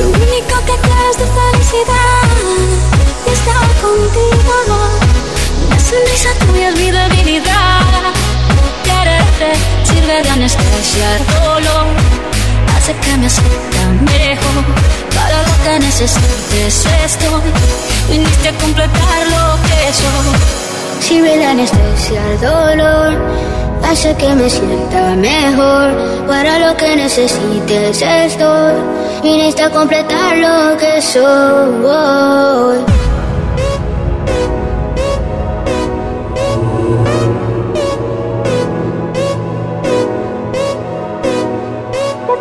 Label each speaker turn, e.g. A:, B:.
A: Lo único que quiero es tu felicidad y estar contigo. Una sonrisa tuya es mi debilidad. Quererte sirve de anestesia dolor. Hace que me sienta mejor. Para lo que necesites estoy. Viniste a completar lo que soy. Sirve de anestesia dolor hace que me sienta mejor. Para lo que necesites estoy. Viniste a completar lo que soy. ¿Qué